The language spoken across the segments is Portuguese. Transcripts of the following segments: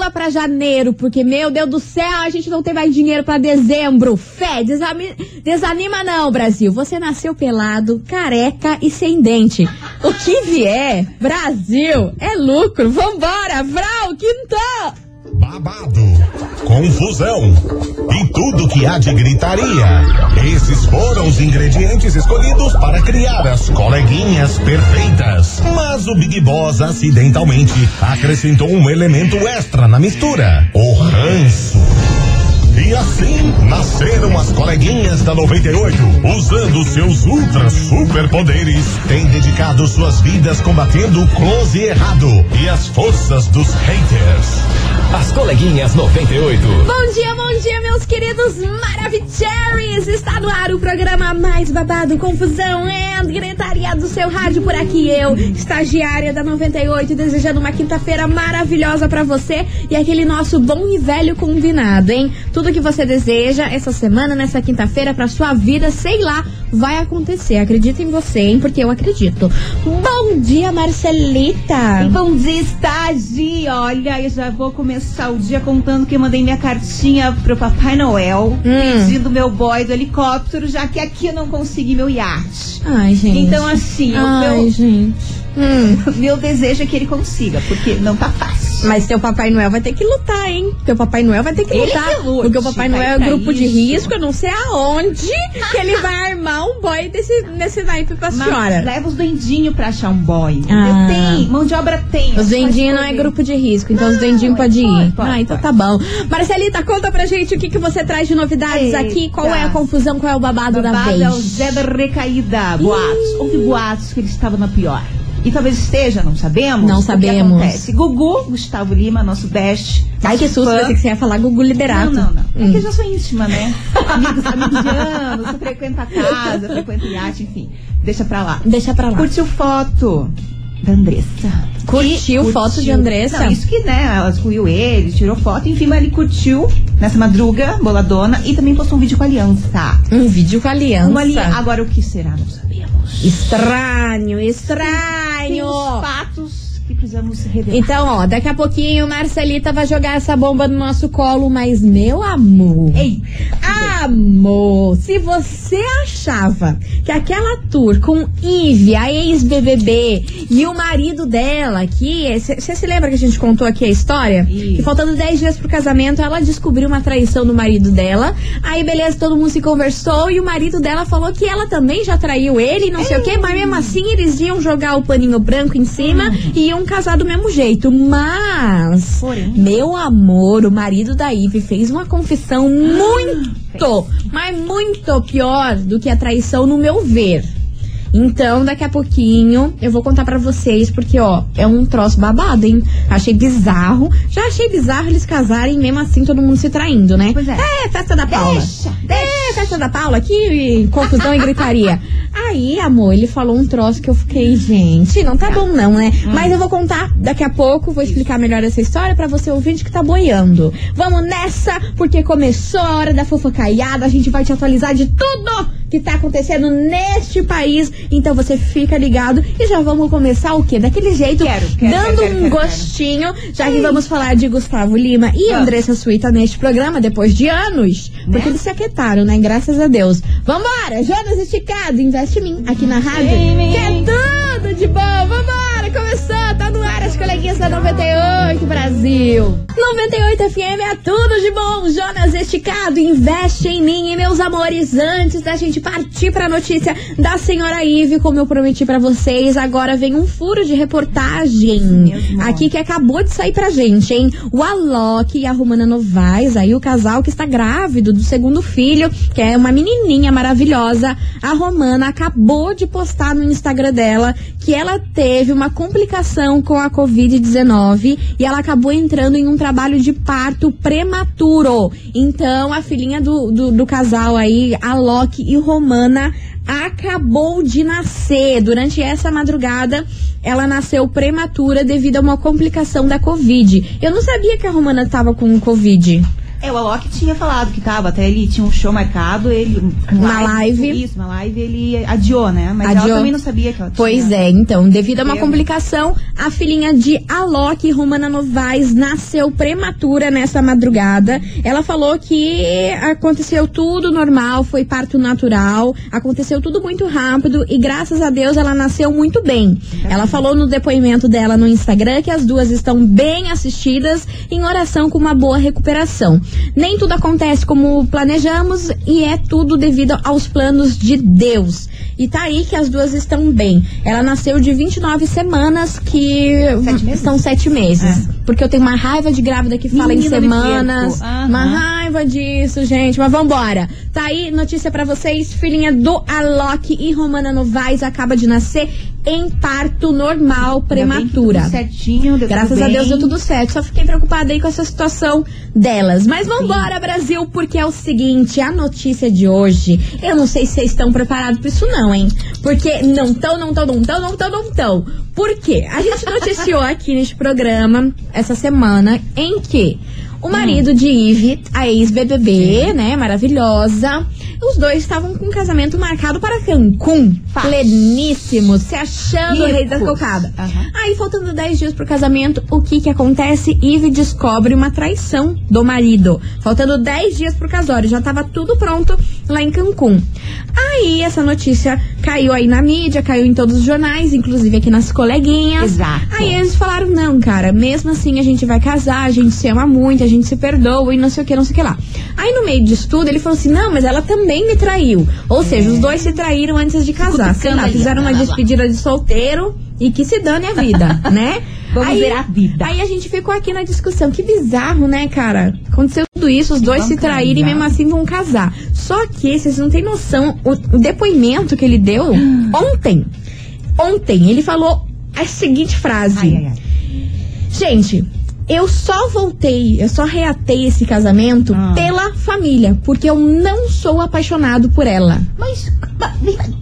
pula pra janeiro, porque, meu Deus do céu, a gente não tem mais dinheiro pra dezembro. Fé, desami- desanima não, Brasil. Você nasceu pelado, careca e sem dente. O que vier, Brasil, é lucro. Vambora, Vral, quintão! Babado, confusão e tudo que há de gritaria. Esses foram os ingredientes escolhidos para criar as coleguinhas perfeitas. Mas o Big Boss acidentalmente acrescentou um elemento extra na mistura: o ranço. E assim nasceram as coleguinhas da 98, usando seus ultra superpoderes, têm dedicado suas vidas combatendo o close errado e as forças dos haters. As coleguinhas 98. Bom dia, bom dia, meus queridos Maravicheries! Está no ar o programa mais babado, confusão e gritaria do seu rádio por aqui. Eu, estagiária da 98, desejando uma quinta-feira maravilhosa pra você e aquele nosso bom e velho combinado, hein? Tudo que você deseja essa semana, nessa quinta-feira, pra sua vida, sei lá, vai acontecer. Acredita em você, hein? Porque eu acredito. Bom dia, Marcelita! Bom dia, Stagi. Olha, eu já vou começar o dia contando que eu mandei minha cartinha pro Papai Noel, pedindo meu boy do helicóptero, já que aqui eu não consegui meu iate. Ai, gente. Então, assim, Ai, meu, gente. Hum. meu desejo é que ele consiga, porque não tá fácil. Mas teu Papai Noel vai ter que lutar, hein? Teu Papai Noel vai ter que Ele lutar. que lute, porque o Papai Noel é grupo de isso. risco, eu não sei aonde que ele vai armar um boy desse, nesse naipe pra Mas senhora. leva os doendinhos pra achar um boy. Ah. Tem, mão de obra tem. Os só vendinhos não é grupo de risco, então os Não, vendinhos é, podem ir. pode, ah, então pode. tá bom. Marcelita, conta pra gente o que, que você traz de novidades Eita. aqui. Qual é a confusão, qual é o babado, da Babado vez? é o Zé da Recaída. Boatos. Houve boatos que ele estava na pior. E talvez esteja, não sabemos. Não O que sabemos. acontece? Gugu, Gustavo Lima, nosso best. Ai, que susto, pensei que você ia falar Gugu Liberato. Não, não, não. É Hum. que eu já sou íntima, né? Amigos, amigos de anos, você frequenta a casa, frequenta o iate, enfim. Deixa pra lá. Deixa pra lá. Curtiu foto da Andressa. Curtiu E foto de Andressa? Não, isso que, né, ela excluiu ele, tirou foto, enfim, mas ele curtiu nessa madruga, boladona, e também postou um vídeo com a aliança. Um vídeo com a aliança. Uma ali... Agora, o que será? Não sabemos. Estranho, Tem os fatos que precisamos revelar. Então, ó, daqui a pouquinho Marcelita vai jogar essa bomba no nosso colo, mas meu amor. Ei, Amor, se você achava que aquela tour com Ive, a ex-BBB, e o marido dela, que. Você se lembra que a gente contou aqui a história? Isso. Que faltando 10 dias pro casamento, ela descobriu uma traição do marido dela. Aí, beleza, todo mundo se conversou e o marido dela falou que ela também já traiu ele, não sei o quê, mas mesmo assim eles iam jogar o paninho branco em cima e iam casar do mesmo jeito. Mas. Porém. Meu amor, o marido da Ive fez uma confissão muito, mas muito pior do que a traição no meu ver. Então, daqui a pouquinho eu vou contar pra vocês, porque ó, é um troço babado, hein? Achei bizarro. Já achei bizarro eles casarem, mesmo assim todo mundo se traindo, né? Pois é. É, festa da Paula. Deixa, É, festa da Paula, que confusão e gritaria. Aí, amor, ele falou um troço que eu fiquei, gente, não tá bom não, né? Mas eu vou contar daqui a pouco, vou explicar melhor essa história pra você ouvinte que tá boiando. Vamos nessa, porque começou a hora da fofocaiada, a gente vai te atualizar de tudo que tá acontecendo neste país. Então você fica ligado e já vamos começar o quê? Daquele jeito, Quero, quero, dando quero, um gostinho, já que vamos falar de Gustavo Lima e Ah. Andressa Suíta neste programa depois de anos. Porque eles se aquietaram, né? Graças a Deus. Vambora! Jonas Esticado, investe em mim aqui na rádio. Que é tudo de bom. Vambora! Começou, tá no ar as coleguinhas da 98 Brasil. 98 FM é tudo de bom. Jonas Esticado, investe em mim e meus amores. Antes da gente partir pra notícia da senhora Ive, como eu prometi pra vocês, agora vem um furo de reportagem. Aqui que acabou de sair pra gente, hein? O Alok e a Romana Novaes, aí o casal que está grávido do segundo filho, que é uma menininha maravilhosa. A Romana acabou de postar no Instagram dela que ela teve uma complicação com a Covid-19 e ela acabou entrando em um trabalho de parto prematuro. Então, a filhinha do, do, do casal aí, Alok e Romana, acabou de nascer. Durante essa madrugada, ela nasceu prematura devido a uma complicação da Covid. Eu não sabia que a Romana estava com Covid. É, o Alok tinha falado que tava, até ele tinha um show marcado, ele. Uma live. Isso, uma live, ele adiou, né? Mas Adiou. ela também não sabia que ela Pois tinha. é, então, devido a uma Pena. complicação, a filhinha de Alok, Romana Novaes, nasceu prematura nessa madrugada. Ela falou que aconteceu tudo normal, foi parto natural, aconteceu tudo muito rápido e graças a Deus ela nasceu muito bem. Ela falou no depoimento dela no Instagram que as duas estão bem assistidas em oração com uma boa recuperação. Nem tudo acontece como planejamos e é tudo devido aos planos de Deus. E tá aí que as duas estão bem. Ela nasceu de 29 semanas, que Sete são sete meses. Porque eu tenho uma raiva de grávida que fala em Menina, me semanas. Aham. Uma raiva disso, gente. Mas vambora. Tá aí, notícia pra vocês. Filhinha do Alok e Romana Novaes acaba de nascer em parto normal, prematura. tudo certinho, deu Graças tudo a Deus deu tudo certo. Só fiquei preocupada aí com essa situação delas. Mas vambora, Brasil, porque é o seguinte: a notícia de hoje. Eu não sei se vocês estão preparados pra isso, não, hein? Porque não tão, não tão, não tão, não tão, não tão. Por quê? A gente noticiou aqui neste programa essa semana em que. O marido de Ive, a ex-BBB, né, maravilhosa, os dois estavam com um casamento marcado para Cancún, pleníssimos, se achando o rei da Ricos. cocada. Aham. Aí, faltando 10 dias pro casamento, o que que acontece? Ive descobre uma traição do marido. Faltando 10 dias pro casório, já tava tudo pronto lá em Cancún. Aí, essa notícia caiu aí na mídia, caiu em todos os jornais, inclusive aqui nas coleguinhas. Exato. Aí eles falaram, não, cara, mesmo assim a gente vai casar, a gente se ama muito, a gente se perdoa e não sei o que, não sei o que lá. Aí no meio disso tudo, ele falou assim, não, mas ela também me traiu. Ou seja, os dois se traíram antes de casar. Sei lá, aí, fizeram uma despedida de solteiro e que se dane a vida, né? Vamos ver a vida. Aí a gente ficou aqui na discussão. Que bizarro, né, cara? Aconteceu tudo isso, os dois se traíram e mesmo assim vão casar. Só que vocês não têm noção, o, o depoimento que ele deu ontem. Ontem, ele falou a seguinte frase. Ai, ai, ai. Gente, eu só voltei, eu só reatei esse casamento Ah. pela família, porque eu não sou apaixonado por ela. Mas,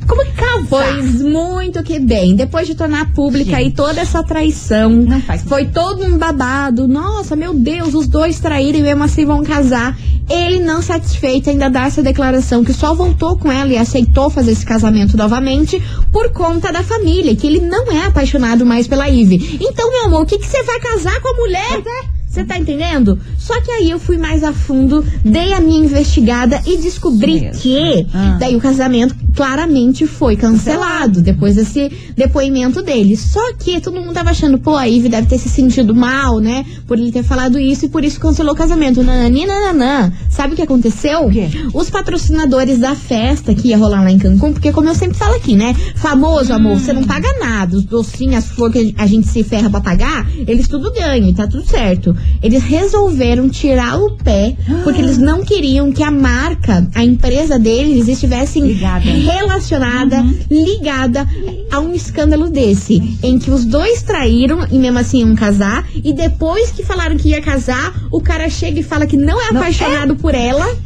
como que casa? Pois muito que bem. Depois de tornar pública aí Gente. toda essa traição, Não faz foi todo um babado. Nossa, meu Deus, os dois traíram e mesmo assim vão casar. Ele, não satisfeito, ainda dá essa declaração que só voltou com ela e aceitou fazer esse casamento novamente por conta da família, que ele não é apaixonado mais pela Ive. Então, meu amor, o que que você vai casar com a mulher? What? Você tá entendendo? Só que aí eu fui mais a fundo, dei a minha investigada e descobri que Ah. daí o casamento claramente foi cancelado depois desse depoimento dele. Só que todo mundo tava achando, pô, a Ivy deve ter se sentido mal, né? Por ele ter falado isso e por isso cancelou o casamento. Nanani, nananã. Sabe o que aconteceu? O quê? Os patrocinadores da festa que ia rolar lá em Cancún, porque como eu sempre falo aqui, né? Famoso, amor, você não paga nada. Os docinhos, as flores que a gente se ferra pra pagar, eles tudo ganham e tá tudo certo. Eles resolveram tirar o pé, porque eles não queriam que a marca, a empresa deles, estivessem Ligada. relacionada, ligada a um escândalo desse, em que os dois traíram e mesmo assim iam casar, e depois que falaram que ia casar, o cara chega e fala que não é Não, apaixonado por ela.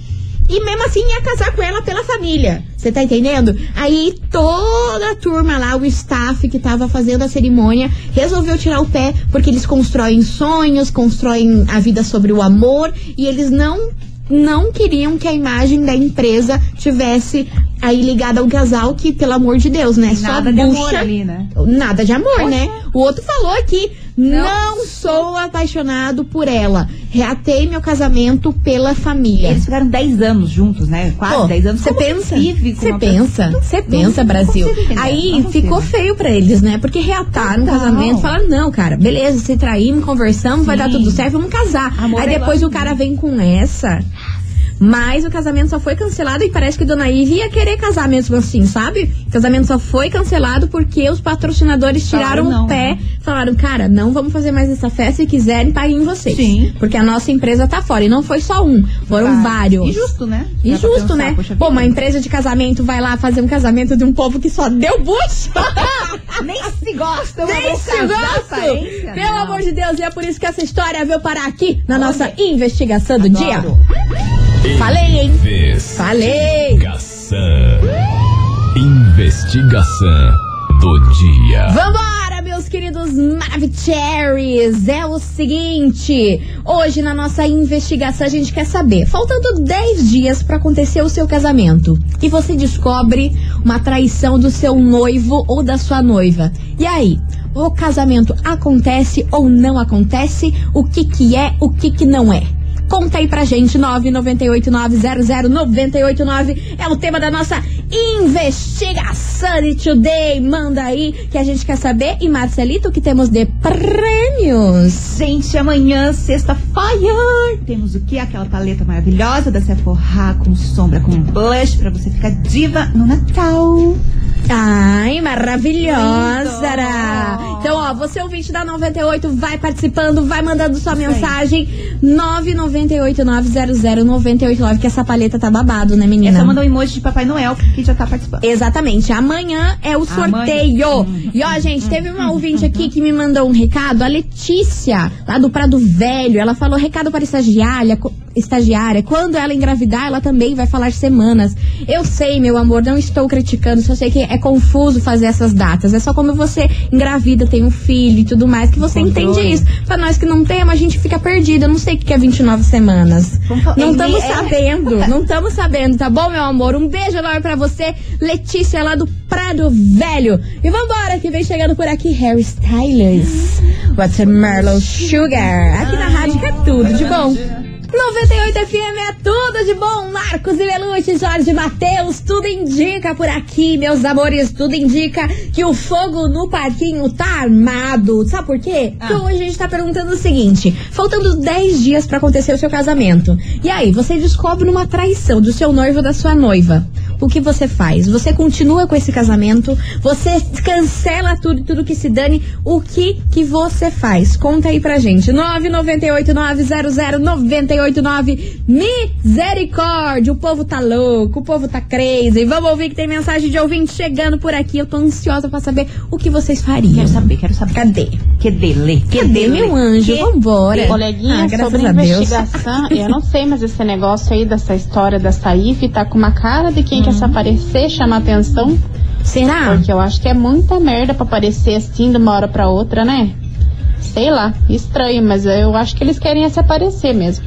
E mesmo assim ia casar com ela pela família. Você tá entendendo? Aí toda a turma lá, o staff que tava fazendo a cerimônia, resolveu tirar o pé porque eles constroem sonhos, constroem a vida sobre o amor e eles não não queriam que a imagem da empresa tivesse aí ligada ao casal que, pelo amor de Deus, né? Nada Só de amor ali, né? Nada de amor, Poxa. né? O outro falou aqui, Não não, sou apaixonado por ela. Reatei meu casamento pela família. Eles ficaram 10 anos juntos, né? Quase Pô, 10 anos. Você pensa? Você pensa? Você pensa, Brasil? Aí ficou feio pra eles, né? Porque reataram o Total. casamento, falaram, não, cara, beleza, se traímos, conversamos, vai dar Sim. tudo certo, vamos casar. Amor Aí é depois o cara vem com essa. Mas o casamento só foi cancelado e parece que Dona Ivy ia querer casar mesmo assim, sabe? O casamento só foi cancelado porque os patrocinadores tiraram não, o pé, né? falaram, cara, não vamos fazer mais essa festa, se quiserem, paguem vocês. Sim. Porque a nossa empresa tá fora. E não foi só um, foram Claro. vários. E justo, né? Dá pra justo, pensar, né? poxa Pô, uma empresa de casamento vai lá fazer um casamento de um povo que só deu bucho. Nem se gostam, Nem vamos se aparência, Pelo não. amor de Deus, e é por isso que essa história veio parar aqui na Olha. nossa investigação do Adoro. dia. Falei, hein? Falei. Investigação. Investigação do dia. Vambora, meus meus queridos Maravicheries, é o seguinte: hoje na nossa investigação a gente quer saber, faltando 10 dias para acontecer o seu casamento, e você descobre uma traição do seu noivo ou da sua noiva. E aí? O casamento acontece ou não acontece? O que que é, o que que não é? Conta aí pra gente, 998900989 é o tema da nossa investigação de today. Manda aí que a gente quer saber. E Marcelito, o que temos de prêmios? Gente, amanhã, sexta-feira, temos o que? Aquela paleta maravilhosa da Sephora com sombra, com blush, pra você ficar diva no Natal. Ai, maravilhosa! Então, ó, você ouvinte da 98, vai participando, vai mandando sua aí. mensagem. 998900989, que essa paleta tá babado, né, menina? Essa mandou um emoji de Papai Noel, que já tá participando. Exatamente. Amanhã é o sorteio. Amanhã. E ó, gente, teve uma ouvinte aqui que me mandou um recado, a Letícia, lá do Prado Velho. Ela falou recado para estagiária, estagiária. Quando ela engravidar, ela também vai falar semanas. Eu sei, meu amor, não estou criticando, só sei que é confuso fazer essas datas. É só como você engravida, tem um filho e tudo mais, que você Controle. entende isso. Pra nós que não temos, a gente fica perdida. Eu não sei o que é 29 semanas. Não estamos é- sabendo, não estamos sabendo, tá bom, meu amor? Um beijo enorme pra você, Letícia, lá do Prado Velho. E vambora, que vem chegando por aqui, Harry Styles. Watermelon Sugar. Aqui na rádio que é tudo de bom. 98 FM é tudo de bom. Marcos e Leluche, Jorge Matheus, tudo indica por aqui, meus amores. Tudo indica que o fogo no parquinho tá armado. Sabe por quê? Ah. hoje a gente tá perguntando o seguinte: faltando 10 dias pra acontecer o seu casamento. E aí, você descobre uma traição do seu noivo ou da sua noiva. O que você faz? Você continua com esse casamento? Você cancela tudo, tudo que se dane? O que que você faz? Conta aí pra gente. 998900989. Misericórdia! O povo tá louco, o povo tá crazy. Vamos ouvir que tem mensagem de ouvinte chegando por aqui. Eu tô ansiosa pra saber o que vocês fariam. Quero saber, quero saber. Cadê? Que dele, que Cadê, dele. meu anjo? Que- Vambora. Coleguinha, Ah, graças sobre a Deus. investigação, eu não sei, mas esse negócio aí dessa história da Saif tá com uma cara de quem Hum. Aparecer, chamar atenção. Será? Porque eu acho que é muita merda pra aparecer assim de uma hora pra outra, né? Sei lá, estranho, mas eu acho que eles querem é se aparecer mesmo.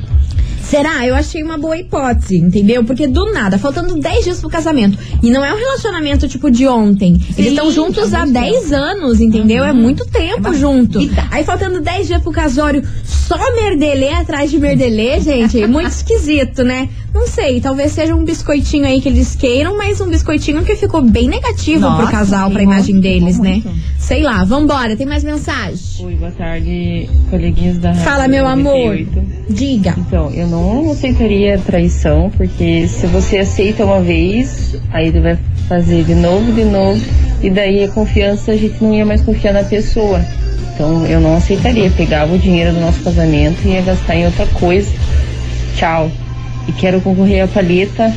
Será? Eu achei uma boa hipótese, entendeu? Porque do nada, faltando 10 dias pro casamento. E não é um relacionamento tipo de ontem. Eles estão juntos há há muito 10 anos, entendeu? É muito tempo É junto. vida. Aí faltando 10 dias pro casório, só merdelê atrás de merdelê, gente. Muito esquisito, né? Não sei, talvez seja um biscoitinho aí que eles queiram, mas um biscoitinho que ficou bem negativo pro Nossa, casal, pra imagem deles, né? muito. Sei lá, vambora, tem mais mensagem? Oi, boa tarde, coleguinhas da Rádio Fala, meu amor. 98. Diga. Então, eu não aceitaria traição, porque se você aceita uma vez, aí ele vai fazer de novo, de novo, e daí a confiança, a gente não ia mais confiar na pessoa. Então, eu não aceitaria. Pegava o dinheiro do nosso casamento e ia gastar em outra coisa. Tchau. E quero concorrer à paleta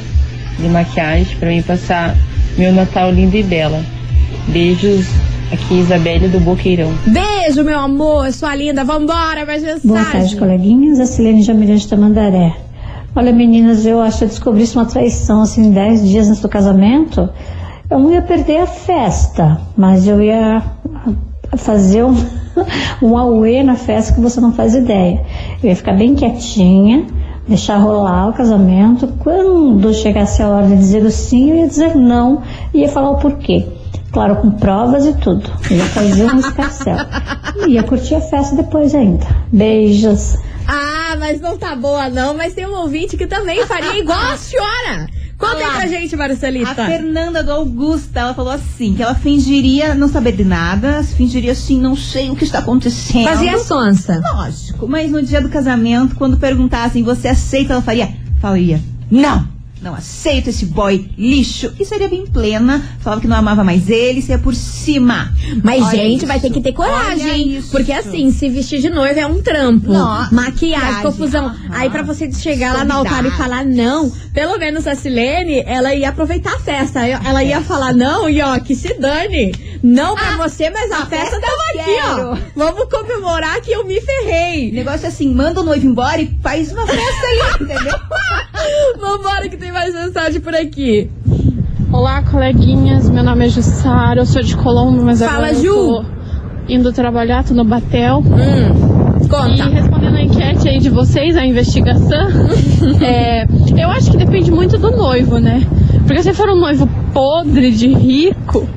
de maquiagem para mim passar meu Natal lindo e bela. Beijos, aqui Isabelle do Boqueirão. Beijo, meu amor, sua linda. Vambora, mais mensagem. Boa tarde, coleguinhas. A Silene Jamirante Tamandaré. Olha, meninas, eu acho que eu descobrisse uma traição assim, 10 dias antes do casamento, eu não ia perder a festa, mas eu ia fazer um, um auê na festa que você não faz ideia. Eu ia ficar bem quietinha, deixar rolar o casamento. Quando chegasse a hora de dizer o sim, eu ia dizer não e ia falar o porquê. Claro, com provas e tudo. Ia fazer um escarcel. Ia curtir a festa depois ainda. Beijos. Ah, mas não tá boa não, mas tem um ouvinte que também faria igual a senhora. Conta aí pra gente, Marcelita. A Fernanda do Augusta, ela falou assim, que ela fingiria não saber de nada, fingiria assim, não sei o que está acontecendo. Fazia sonsa. Lógico, mas no dia do casamento, quando perguntassem, você aceita, ela faria? Falaria, não, não aceito esse boy lixo. E seria bem plena, falava que não amava mais ele, seria por cima. Mas, Olha gente, isso, vai ter que ter coragem. Porque assim, se vestir de noiva é um trampo. Nossa, Maquiagem, confusão. Aí pra você chegar lá no altar e falar não, pelo menos a Silene, ela ia aproveitar a festa. Ela ia falar não e ó, que se dane. Não pra você, mas a, a festa festa tava aqui, ó. Vamos comemorar que eu me O ferrei. negócio é assim, manda o noivo embora e faz uma festa ali, entendeu? Vambora que tem mais mensagem por aqui. Olá, coleguinhas. Meu nome é Jussara, eu sou de Colombo, mas Fala, agora eu Ju. tô indo trabalhar, tô no Batel. Hum, E conta. respondendo a enquete aí de vocês, a investigação, é, eu acho que depende muito do noivo, né? Porque se for um noivo podre de rico,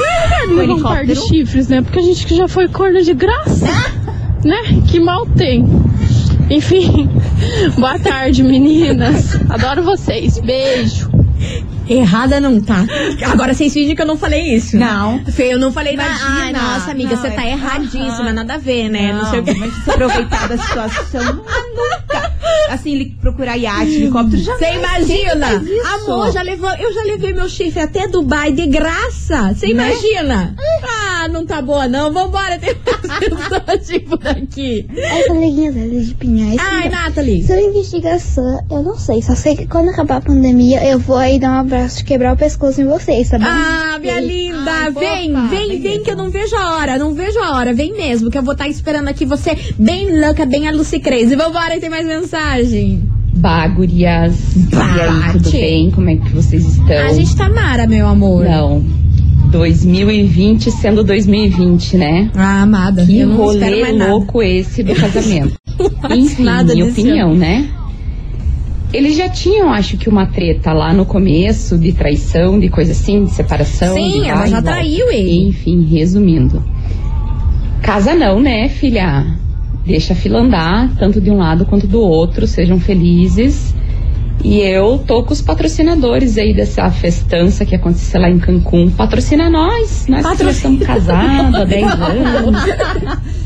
eu não um par de chifres, né? Porque a gente que já foi corno de graça, né? Que mal tem. Enfim, boa tarde, meninas. Adoro vocês. Beijo. Errada não tá. Agora vocês fingem que eu não falei isso. Não. Fê, eu não falei nada. Imagina. Ai, nossa, amiga, Não, você é- tá erradíssima, Aham. nada a ver, né? Não, sei o que. Mas se aproveitar da situação, nunca. Assim, ele procurar iate, helicóptero, já Você imagina? Amor, já levou, eu já levei meu chifre até Dubai de graça. Você Né? imagina? Ah, não tá boa não. Vambora, tem mais mensagem por aqui. Ai, coleguinhas velhas de Pinhais. Ai, Nathalie. Sobre investigação, eu não sei. Só sei que quando acabar a pandemia, eu vou aí dar um abraço, quebrar o pescoço em vocês, tá bom? Ah, minha linda, Ai, vem, fofa, vem, vem vem, que eu não vejo a hora, não vejo a hora, vem mesmo, que eu vou estar esperando aqui você bem louca, bem a Lucy Crazy. Vambora, tem mais mensagem. Bagurias. E aí, tudo bem? Como é que vocês estão? A gente tá mara, meu amor. Não. 2020 sendo 2020, né? Ah, amada, Que eu rolê mais nada. louco esse do casamento. Enfim, nada minha opinião, ano. né? Eles já tinham, acho que, uma treta lá no começo de traição, de coisa assim, de separação. Sim, de ela já traiu ele. Enfim, resumindo. Casa não, né, filha? Deixa a fila andar, tanto de um lado quanto do outro, sejam felizes. E eu tô com os patrocinadores aí dessa festança que aconteceu lá em Cancún. Patrocina nós, nós Patrocina. estamos casados há 10 anos.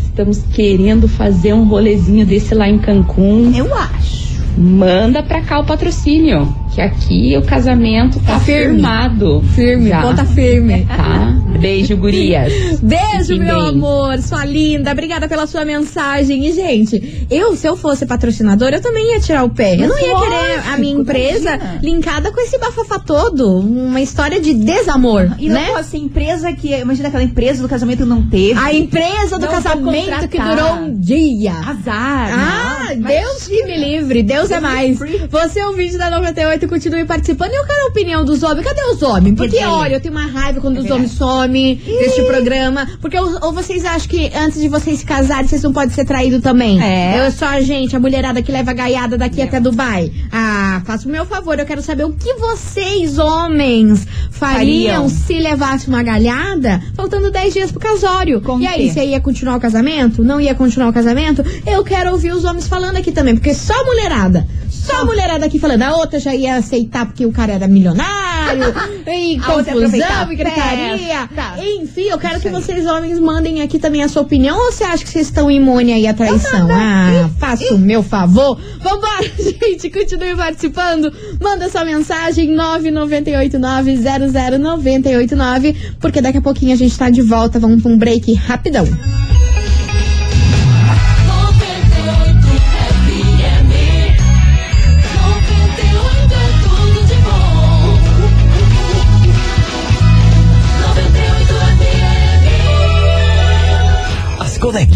Estamos querendo fazer um rolezinho desse lá em Cancún. Eu acho. Manda pra cá o patrocínio, que aqui o casamento tá, Tá firme. firmado. Firme, Já. ponta firme. Tá? Beijo, gurias. Beijo, Fiquem meu bem. amor, sua linda. Obrigada pela sua mensagem. E, gente, eu, se eu fosse patrocinadora, eu também ia tirar o pé. eu não ia Mas querer a lógico, minha empresa imagina. linkada com esse bafafá todo. Uma história de desamor, E não né? fosse empresa que. Imagina aquela empresa do casamento não teve. A empresa do Não casamento que durou um dia. Azar. Ah, não. Deus que me livre, Deus é mais. Você é o vídeo da 98, continue participando. E eu quero a opinião dos homens. Cadê os homens? Porque, Cadê? olha, eu tenho uma raiva quando É os verdade. homens somem deste programa. Porque ou, vocês acham que antes de vocês se casarem, vocês não podem ser traídos também? É. Eu sou a gente, a mulherada que leva a gaiada daqui até Dubai. Ah, faça o meu favor, eu quero saber o que vocês, homens, fariam Fariam. se levasse uma galhada, faltando 10 dias pro casório. Com e aí, quê? você ia continuar o casamento? Não ia continuar o casamento? Eu quero ouvir os homens falando aqui também, porque só mulherada. Só mulherada aqui falando. A outra já ia aceitar porque o cara era milionário. e A confusão e a gritaria. festa. Enfim, eu quero Isso que aí. vocês, homens, mandem aqui também a sua opinião. Ou você acha que vocês estão imunes aí à traição? Ah, faça o meu favor. Vambora, gente. Continue participando. Manda sua mensagem 998900989, porque daqui a pouquinho a gente tá de volta. Vamos pra um break rapidão.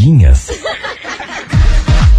Coleguinhas.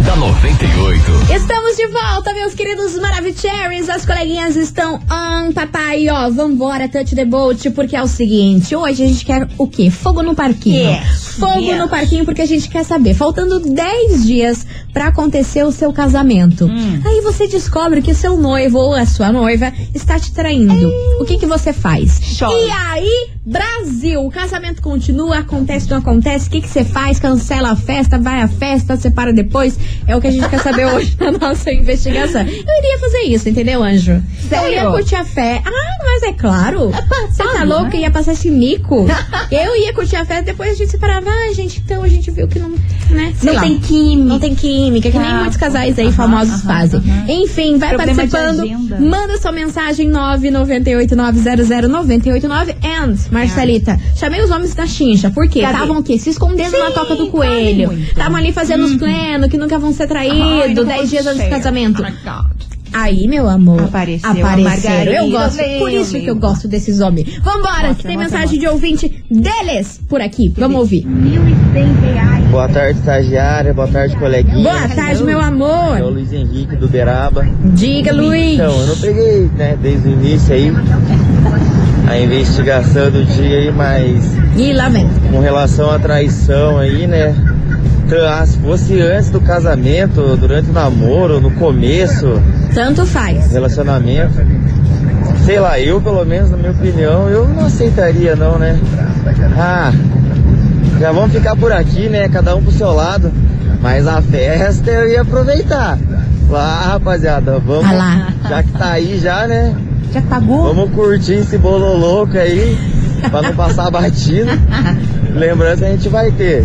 da 98. Estamos de volta, meus queridos Maravicheries. As coleguinhas estão on, papai. Ó, vambora, touch the boat, porque é o seguinte: hoje a gente quer o quê? Fogo no parquinho. Yes, Fogo yes. no parquinho, porque a gente quer saber. Faltando 10 dias pra acontecer o seu casamento. Hum. Aí você descobre que o seu noivo ou a sua noiva está te traindo. O que, que você faz? Chora. E aí, Brasil, o casamento continua, acontece, não acontece. O que, você faz? Cancela a festa, vai à festa, separa depois. É o que a gente quer saber hoje na nossa investigação. Eu iria fazer isso, entendeu, Anjo? Eu Sério? ia curtir a fé. Ah, mas é claro. Você tá passado, louco? né? Ia passar esse mico. Eu ia curtir a festa, depois a gente separava. Ah, gente, então a gente viu que não, né? sei Não lá. tem química. Não tem química, que nem Ah, muitos casais aí aham, famosos aham, fazem. aham. Enfim, vai Problema participando. Manda sua mensagem 998900989. And, Marcelita, chamei os homens da chincha. Por quê? Cadê? Estavam o quê? Se escondendo na Sim, toca do coelho. Estavam ali fazendo os plenos, que nunca vão ser traídos. não 10 dias antes do casamento. Oh my God. Aí, meu amor. Apareceu Apareceram. Eu gosto. Por isso que eu gosto desses homens. Vambora, que tem mostra, mensagem de ouvinte deles por aqui. Vamos ouvir. Boa tarde, estagiária. Boa tarde, coleguinha. Boa tarde, meu o amor. Luiz Henrique do Beraba. Diga, Luiz. Então, eu não peguei, né, desde o início aí. A investigação do dia aí, mas E lá vem. com relação à traição aí, né? Então, ah, se fosse antes do casamento, durante o namoro, no começo, Tanto faz. relacionamento, sei lá, eu pelo menos, na minha opinião, eu não aceitaria não, né? Ah, já vamos ficar por aqui, né? Cada um pro seu lado. Mas a festa eu ia aproveitar. Lá, rapaziada, vamos. Ah lá. Já que tá aí já, né? Já pagou? Vamos curtir esse bolo louco aí, pra não passar batido. Lembrança a gente vai ter.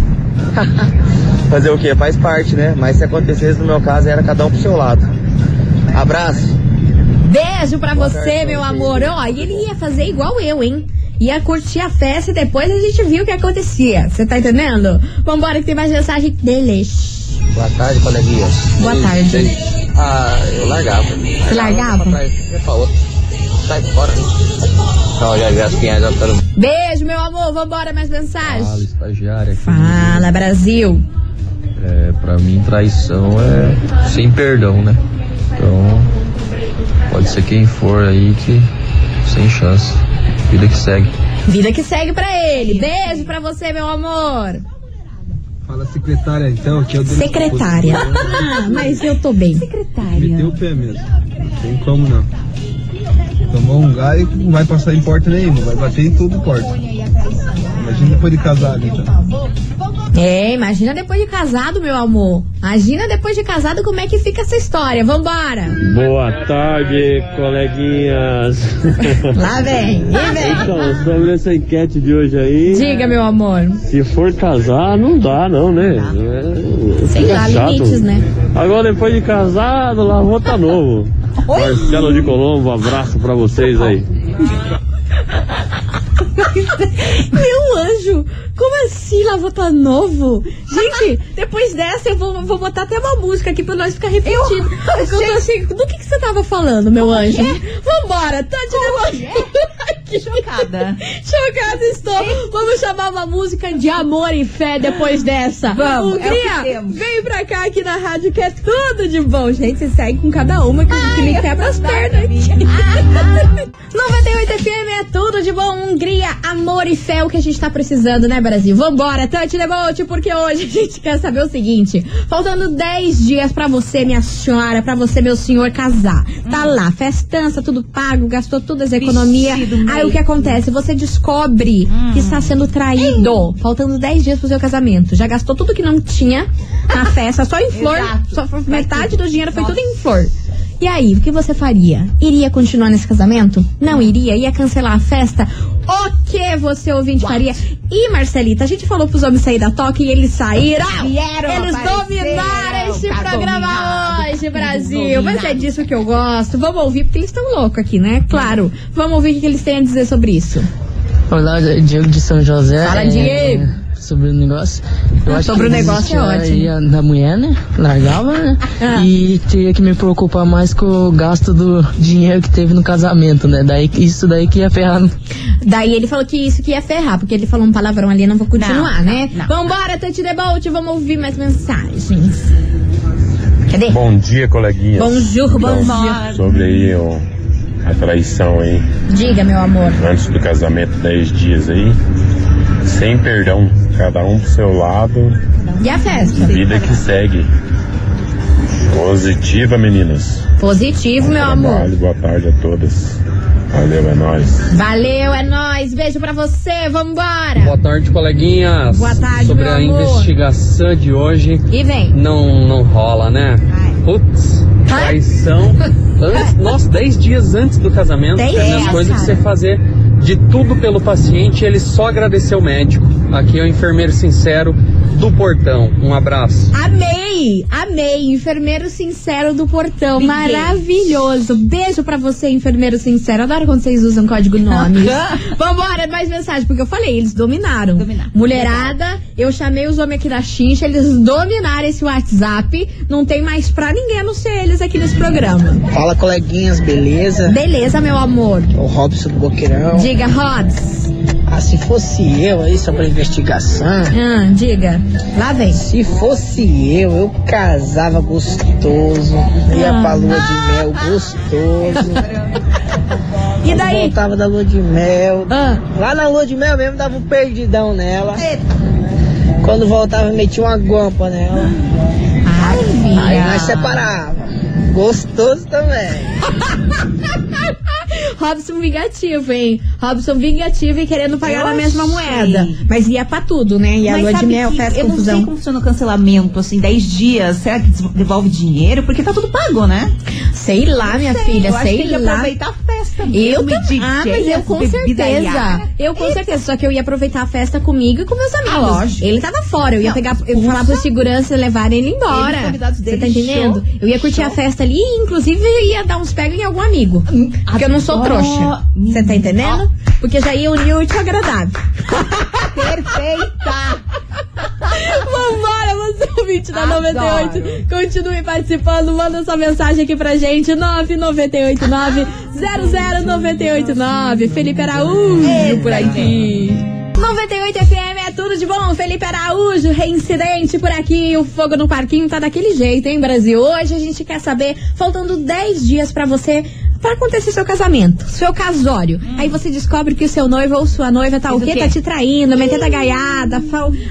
Fazer o quê? Faz parte, né? Mas se acontecesse no meu caso, era cada um pro seu lado. Abraço. Beijo pra Boa você, tarde, meu amor. Ó, e ele ia fazer igual eu, hein? Ia curtir a festa e depois a gente viu o que acontecia. Você tá entendendo? Vambora que tem mais mensagem deles. Boa tarde, coleguinhas. Boa tarde. Ah, eu largava. Você largava? Pra trás, pra outra. Sai fora. Não, já vi as Beijo, meu amor. Vambora, mais mensagem. Fala, estagiária. aqui. Fala, Brasil. É, pra mim, traição é sem perdão, né? Então, pode ser quem for aí que sem chance. Vida que segue. Vida que segue pra ele. Beijo pra você, meu amor. Fala secretária então, que eu Secretária. Ah, mas eu tô bem. Meteu o pé mesmo. Não tem como não. Tomou um gás e não vai passar em porta nenhuma, vai bater em tudo porta. Imagina depois de casado então. É, imagina depois de casado, meu amor. Imagina depois de casado como é que fica essa história. Vambora. Boa tarde, coleguinhas. Lá vem, e vem. Então, sobre essa enquete de hoje aí. Diga, meu amor. Se for casar, não dá, não, né? É, Sei lá, chato. limites, né? Agora, depois de casado, lavou tá novo. Marcelo de Colombo, um abraço pra vocês aí. Meu anjo, como assim lavou tá novo? Gente, depois dessa eu vou, vou botar até uma música aqui pra nós ficar repetindo. Eu, tô assim, do que, que você tava falando, meu anjo? Vambora, tá de negócio. Chocada. Chocada estou. Vamos chamar uma música de amor e fé depois dessa. Vamos, é Hungria, temos. vem pra cá aqui na rádio que é tudo de bom. Gente, você segue com cada uma que, que me quebra as pernas. 98 FM é tudo de bom. Hungria, amor e fé, é o que a gente tá precisando, né, Brasil? Vambora, Tante Debote, porque hoje a gente quer saber o seguinte: faltando 10 dias pra você, minha senhora, pra você, meu senhor, casar. Tá lá, festança, tudo pago, gastou todas as economias. Vestido, Aí o que acontece? Você descobre que está sendo traído. Faltando 10 dias pro seu casamento. Já gastou tudo que não tinha na festa, só em flor. Só, metade do dinheiro foi tudo em flor. E aí, o que você faria? Iria continuar nesse casamento? Não iria? Ia cancelar a festa? O que você ouvinte faria? E Marcelita, a gente falou pros homens sair da toca e eles saíram. Vieram, eles dominaram esse tá programa hoje, Brasil. Mas é disso que eu gosto. Vamos ouvir, porque eles estão loucos aqui, né? Claro. Vamos ouvir o que eles têm a dizer sobre isso. Olá, Diego de São José. Fala, é, Diego. Sobre o negócio. Eu Ah, acho sobre que o negócio é ótimo. da mulher, né? Largava, né? Ah. E teria que me preocupar mais com o gasto do dinheiro que teve no casamento, né? Daí, isso daí que ia ferrar. Daí ele falou que isso que ia ferrar, porque ele falou um palavrão ali, eu não vou continuar, Não, né? não, não. Vambora, Tante Debolt, vamos ouvir mais mensagens. Cadê? Bom dia, coleguinhas. Bonjour, Então, bonjour. Sobre aí o- a traição aí, Diga, meu amor. antes do casamento, 10 dias aí, sem perdão, cada um pro seu lado, E a festa? vida que segue. Positiva, meninas. Positivo, meu amor. Trabalho, boa tarde a todas. Valeu, é nóis. Valeu, é nóis. Beijo pra você, vambora. Boa tarde, coleguinhas. Boa tarde, Sobre meu a amor. investigação de hoje. E vem. Não, não rola, né? Putz, traição. Antes, nossa, 10 dias antes do casamento. Dez é dias, uma coisa que você fazer de tudo pelo paciente e ele só agradecer o médico. Aqui é o enfermeiro sincero do portão. Um abraço. Amei, amei, enfermeiro sincero do portão, maravilhoso. Beijo pra você, enfermeiro sincero. Adoro quando vocês usam código nomes. Vambora, mais mensagem, porque eu falei, eles dominaram. Mulherada, eu chamei os homens aqui da chincha, eles dominaram esse WhatsApp. Não tem mais pra ninguém a não ser eles aqui nesse programa. Fala, coleguinhas, beleza? Beleza, meu amor. O Robson do Boqueirão. Diga, Rods. Se fosse eu aí sobre a investigação. Ah, diga. Lá vem. Se fosse eu, eu casava gostoso. Ia Ah. pra lua de mel gostoso. E daí? voltava da lua de mel. Ah. Lá na lua de mel mesmo dava um perdidão nela. Quando voltava, metia uma guampa nela. Ai, Aí nós separava. Gostoso também. Robson vingativo, hein? Robson vingativo e querendo pagar Eu na mesma moeda. Mas ia pra tudo, né? E a Mas lua de mel, festa, eu não sei confusão. como funciona o cancelamento, assim, 10 dias. Será que devolve dinheiro? Porque tá tudo pago, né? Sei lá, minha filha, eu acho sei que tem que lá. aproveitar a festa. Eu e também. DJ, Ah, mas eu com certeza. Eu com certeza. Só que eu ia aproveitar a festa comigo e com meus amigos. Ah, lógico. Ele tava fora. Eu ia Não, pegar, eu ia falar pro segurança levar ele embora. Ele, Você tá entendendo? show, eu ia curtir a festa ali e, inclusive, ia dar uns pega em algum amigo. Porque eu não sou trouxa. Você tá entendendo? Porque já ia unir o útil agradável. Perfeita! Vambora, você ouvinte da Adoro. 98. Continue participando, manda sua mensagem aqui pra gente. 9989 00989. Felipe Araújo por aqui. 98 FM é tudo de bom. Felipe Araújo, reincidente por aqui. O fogo no parquinho tá daquele jeito, hein, Brasil? Hoje a gente quer saber, faltando 10 dias pra você. Pra acontecer seu casamento, seu casório. Aí você descobre que o seu noivo ou sua noiva tá o Fez o quê? Tá te traindo, metendo a gaiada,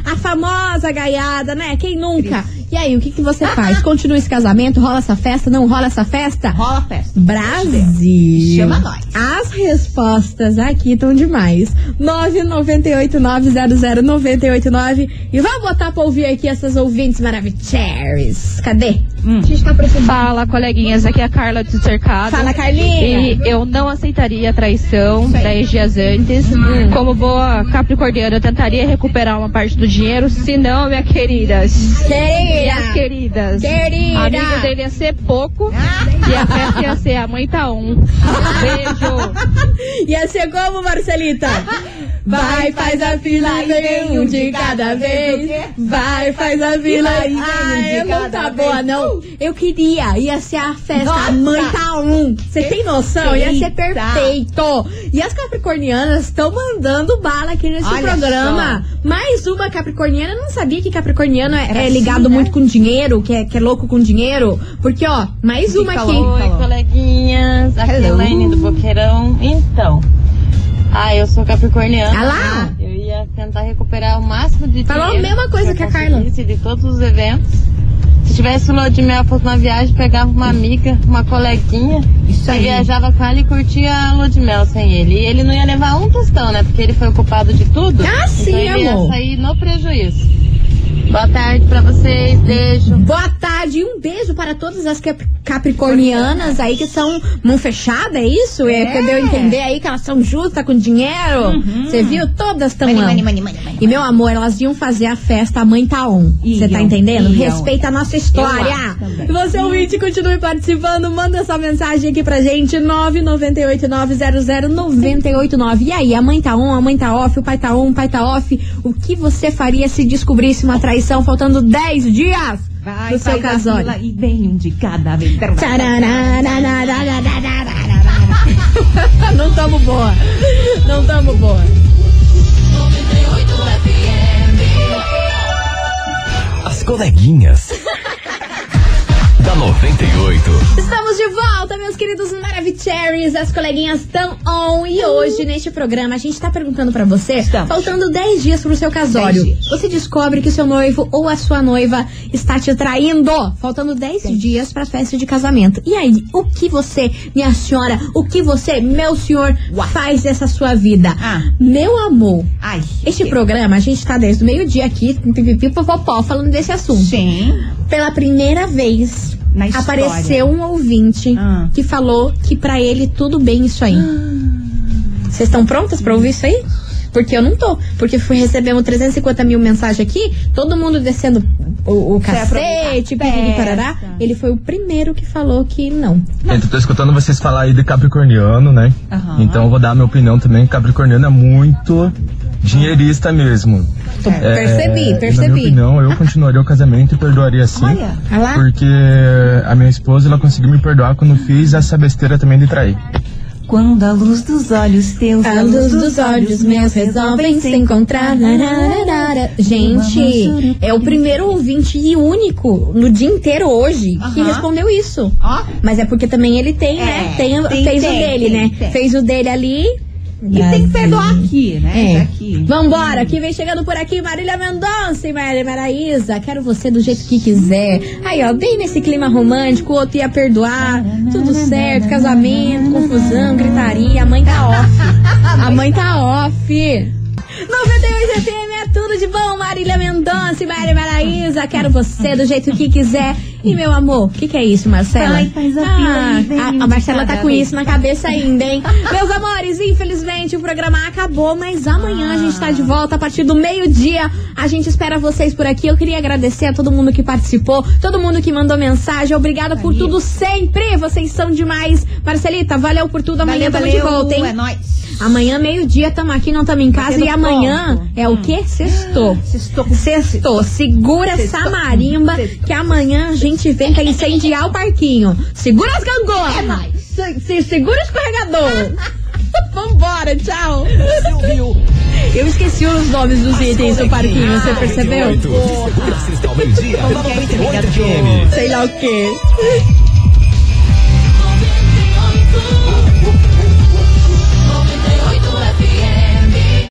a famosa gaiada, né? Quem nunca? E aí, o que, que você faz? Continua esse casamento? Rola essa festa? Não rola essa festa? Rola a festa. Brasil. Chama nós. As respostas aqui estão demais. 998900989. E vamos botar pra ouvir aqui essas ouvintes maravilhosas. Cadê? Hum. Fala, coleguinhas. Aqui é a Carla do Cercado. Fala, Carlinha. E eu não aceitaria a traição 10 dias antes. Hum. Como boa capricorniana, eu tentaria recuperar uma parte do dinheiro. Se não, minhas queridas. Querida. Minhas queridas. Querida. A amiga dele ia ser pouco. e a festa ia ser a mãe tá um. Beijo. Ia ser como, Marcelita? Vai, faz a fila e vem um de cada vez. Vai, faz a fila e vem um de Ah, não cada tá vez. boa, não. Eu queria. Ia ser a festa. A Nossa. mãe tá um. Você tem noção? Ia ser perfeito. E as capricornianas estão mandando bala aqui nesse Olha programa. Mais uma capricorniana. Eu não sabia que capricorniano é, é assim, ligado né? muito com dinheiro, que é, que é louco com dinheiro. Porque, ó, mais uma aqui. Oi, coleguinhas. Aqui é Hello. Elaine do Boqueirão. Então, ah, eu sou capricorniana. Ah lá? Eu ia tentar recuperar o máximo de Falou a mesma coisa que a Carla. De todos os eventos. Se tivesse lua de mel, fosse uma viagem, pegava uma amiga, uma coleguinha. Isso e aí. viajava com ela e curtia a lua de mel sem ele. E ele não ia levar um tostão, né? Porque ele foi ocupado de tudo. Ah, sim, então ele amor. ia sair no prejuízo. Boa tarde pra vocês, beijo. Boa tarde e um beijo para todas as cap- capricornianas aí que são mão fechada, é isso? É, que deu a entender aí que elas são justas com dinheiro. Você viu? Todas estão. E meu amor, elas iam fazer a festa, a mãe tá on. Você tá entendendo? iam. Respeita a nossa história. E você ouvinte, continue participando, manda essa mensagem aqui pra gente, 998900989. E aí, a mãe tá on, a mãe tá off, o pai tá on, o pai tá off. O que você faria se descobrisse uma traição faltando 10 dias Vai, do seu casório? e vem um de cada vez. Não tamo boa. Não tamo boa. As coleguinhas. Da 98. Estamos de volta, meus queridos Maravicheries. As coleguinhas estão on. E hoje, neste programa, a gente tá perguntando pra você, Estamos. faltando 10 dias pro seu casório. 10 dias. Você descobre que o seu noivo ou a sua noiva está te traindo. Faltando 10 dias pra festa de casamento. E aí, o que você, minha senhora, o que você, meu senhor, faz dessa sua vida? Ah. Meu amor, Ai, este que- programa, a gente tá desde o meio-dia aqui, com pipipi popopó, falando desse assunto. Sim. Pela primeira vez, Na história. apareceu um ouvinte Ah. que falou que pra ele tudo bem isso aí. Vocês estão prontas pra ouvir isso aí? Porque eu não tô. Porque fui recebendo 350 mil mensagens aqui, todo mundo descendo o, o aproveitar cacete, a pipipi, parará. Ele foi o primeiro que falou que não. Gente, eu tô escutando vocês falar aí de capricorniano, né? Aham. Então eu vou dar a minha opinião também. Capricorniano é muito dinheirista mesmo. Tô- É, percebi, e Na percebi. minha opinião, eu continuaria o casamento e perdoaria sim. Olha. Olha lá. Porque a minha esposa, ela conseguiu me perdoar quando fiz essa besteira também de trair. Quando a luz dos olhos teus, A luz dos olhos meus resolvem se encontrar. Lararara. Gente, é o primeiro ouvinte e único no dia inteiro hoje que Aham. respondeu isso. Ó. Mas é porque também ele tem, né? É, Tem, tem, fez o tem, dele, tem, né? tem. Fez o dele ali. E tem que perdoar aqui, né? É. Aqui. Vambora, que vem chegando por aqui Marília Mendonça e Marília Maraísa. Quero você do jeito que quiser. Aí, ó, bem nesse clima romântico, o outro ia perdoar. Tudo certo, casamento, confusão, gritaria. A mãe tá off. A mãe tá off. 98 FM é tudo de bom, Marília Mendonça e Marília Maraísa. Quero você do jeito que quiser. E meu amor, o que, que é isso, Marcela? Faz a ah, a, a de Marcela tá com isso na cabeça ainda, hein? Meus amores, infelizmente o programa acabou, mas amanhã a gente tá de volta a partir do meio-dia. A gente espera vocês por aqui. Eu queria agradecer a todo mundo que participou, todo mundo que mandou mensagem. Obrigada por tudo sempre. Vocês são demais. Marcelita, valeu por tudo. Amanhã Valeu, tamo de valeu, volta, hein? É nóis. Amanhã, meio-dia, tamo aqui, não tamo em casa. E amanhã ponto. é o quê? Sextou. Sextou. Sextou. Segura essa marimba que amanhã a gente vem pra incendiar o parquinho. Segura as gangorras. É nóis. Se, se- segura o escorregador. Vambora, tchau. Eu esqueci os nomes dos itens do parquinho, você percebeu? Segunda, sexta ao meio-dia, da 98 FM. Sei lá o quê.